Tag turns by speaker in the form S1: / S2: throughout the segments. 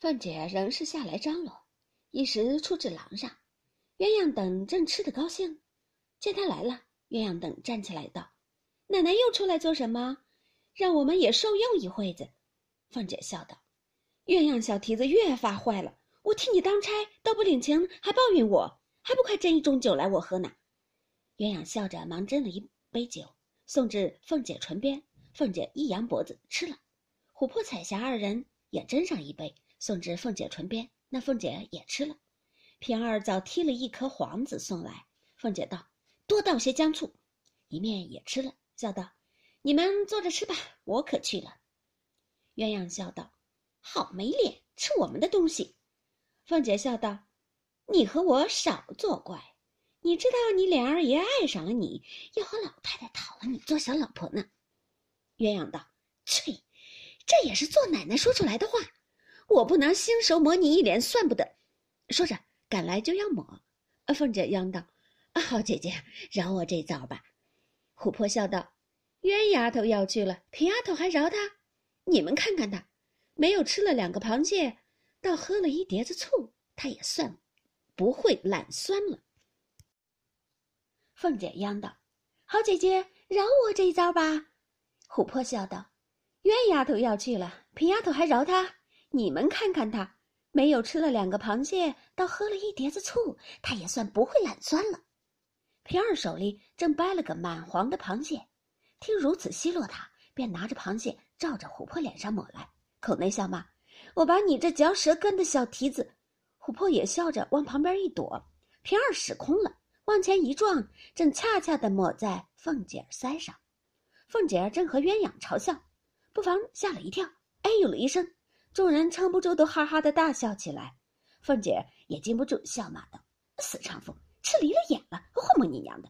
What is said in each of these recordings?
S1: 凤姐仍是下来张罗，一时出至廊上，鸳鸯等正吃得高兴，见他来了，鸳鸯等站起来道：“奶奶又出来做什么？让我们也受用一会子。”凤姐笑道：“鸳鸯小蹄子越发坏了，我替你当差，都不领情，还抱怨我，还不快斟一盅酒来我喝呢？”鸳鸯笑着忙斟了一杯酒，送至凤姐唇边，凤姐一扬脖子吃了。琥珀、彩霞二人也斟上一杯，送至凤姐唇边，那凤姐也吃了。平儿早剔了一颗黄子送来，凤姐道：“多倒些姜醋。”一面也吃了，笑道：“你们坐着吃吧，我可去了。”鸳鸯笑道：“好没脸，吃我们的东西。”凤姐笑道：“你和我少作怪，你知道你脸儿爷爱上了你，要和老太太讨了你做小老婆呢。”鸳鸯道：“ 去。”这也是做奶奶说出来的话，我不能亲手抹你一脸，算不得。说着赶来就要抹，凤姐央道：“啊好姐姐，饶我这遭吧。”琥珀笑道：“冤丫头要去了，皮丫头还饶她？你们看看她，没有吃了两个螃蟹，倒喝了一碟子醋，她也算不会懒酸了。”凤姐央道：“好姐姐，饶我这一遭吧。”琥珀笑道。冤丫头要去了，平丫头还饶她。你们看看他，没有吃了两个螃蟹，倒喝了一碟子醋，他也算不会懒酸了。平儿手里正掰了个满黄的螃蟹，听如此奚落他，便拿着螃蟹照着琥珀脸上抹来，口内笑骂：“我把你这嚼舌根的小蹄子！”琥珀也笑着往旁边一躲，平儿使空了，往前一撞，正恰恰的抹在凤姐儿腮上。凤姐儿正和鸳鸯嘲笑。不妨吓了一跳，哎呦了一声，众人撑不住都哈哈的大笑起来。凤姐也禁不住笑骂道：“死娼妇，吃离了眼了，祸么你娘的！”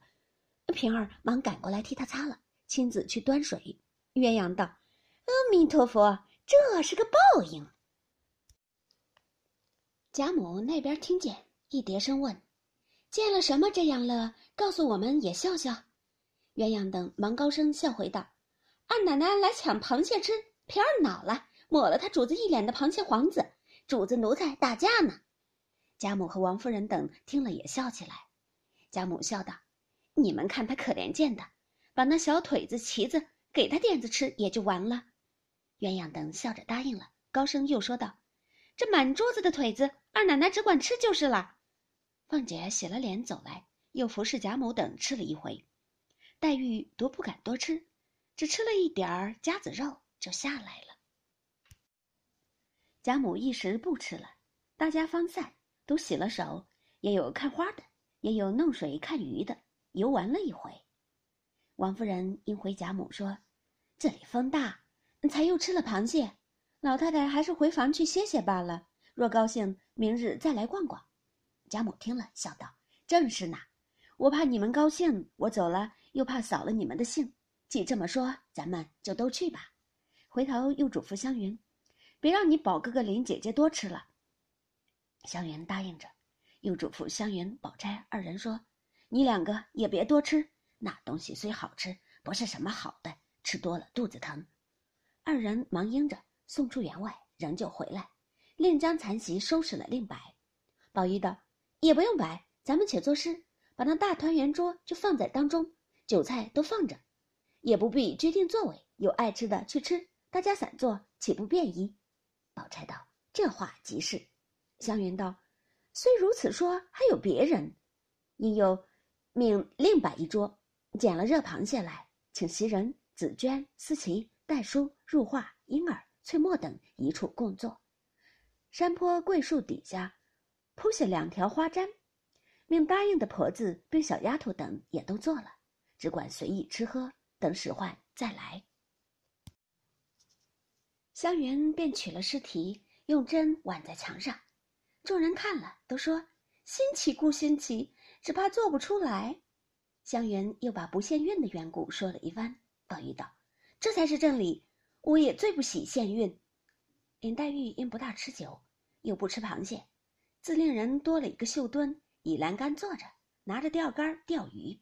S1: 平儿忙赶过来替她擦了，亲自去端水。鸳鸯道：“阿弥陀佛，这是个报应。”贾母那边听见，一叠声问：“见了什么这样了？告诉我们也笑笑。”鸳鸯等忙高声笑回道。二奶奶来抢螃蟹吃，平儿恼了，抹了他主子一脸的螃蟹黄子，主子奴才打架呢。贾母和王夫人等听了也笑起来。贾母笑道：“你们看他可怜见的，把那小腿子、旗子给他垫子吃也就完了。”鸳鸯等笑着答应了，高声又说道：“这满桌子的腿子，二奶奶只管吃就是了。”凤姐洗了脸走来，又服侍贾母等吃了一回。黛玉独不敢多吃。只吃了一点儿夹子肉就下来了。贾母一时不吃了，大家方散，都洗了手，也有看花的，也有弄水看鱼的，游玩了一回。王夫人应回贾母说：“这里风大，才又吃了螃蟹，老太太还是回房去歇歇罢了。若高兴，明日再来逛逛。”贾母听了，笑道：“正是呢，我怕你们高兴，我走了又怕扫了你们的兴。”既这么说，咱们就都去吧。回头又嘱咐湘云，别让你宝哥哥、林姐姐多吃了。湘云答应着，又嘱咐湘云、宝钗二人说：“你两个也别多吃，那东西虽好吃，不是什么好的，吃多了肚子疼。”二人忙应着，送出园外，仍旧回来，另将残席收拾了，另摆。宝玉道：“也不用摆，咱们且作诗，把那大团圆桌就放在当中，酒菜都放着。”也不必拘定座位，有爱吃的去吃，大家散坐，岂不便宜？宝钗道：“这话极是。”湘云道：“虽如此说，还有别人，因又命另摆一桌，捡了热螃蟹来，请袭人、紫娟、思琪、黛书、入画、莺儿、翠墨等一处共坐。山坡桂树底下铺下两条花毡，命答应的婆子并小丫头等也都坐了，只管随意吃喝。等使唤再来，湘云便取了诗题，用针挽在墙上。众人看了，都说新奇故新奇，只怕做不出来。湘云又把不限韵的缘故说了一番。宝玉道：“这才是正理，我也最不喜限韵。”林黛玉因不大吃酒，又不吃螃蟹，自令人多了一个绣墩，倚栏杆坐着，拿着钓竿钓鱼。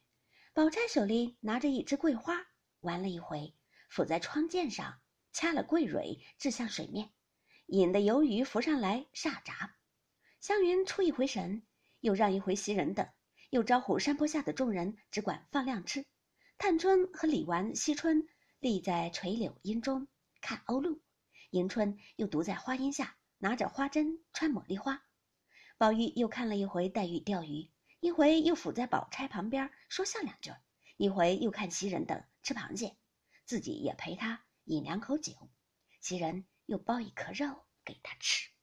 S1: 宝钗手里拿着一支桂花，玩了一回，抚在窗间上，掐了桂蕊，掷向水面。引得鱿鱼浮上来煞闸。湘云出一回神，又让一回袭人等，又招呼山坡下的众人只管放量吃。探春和李纨、惜春立在垂柳荫中看鸥鹭，迎春又独在花荫下拿着花针穿茉莉花。宝玉又看了一回黛玉钓鱼，一回又伏在宝钗旁边说笑两句，一回又看袭人等吃螃蟹，自己也陪他饮两口酒。袭人又包一颗肉给他吃。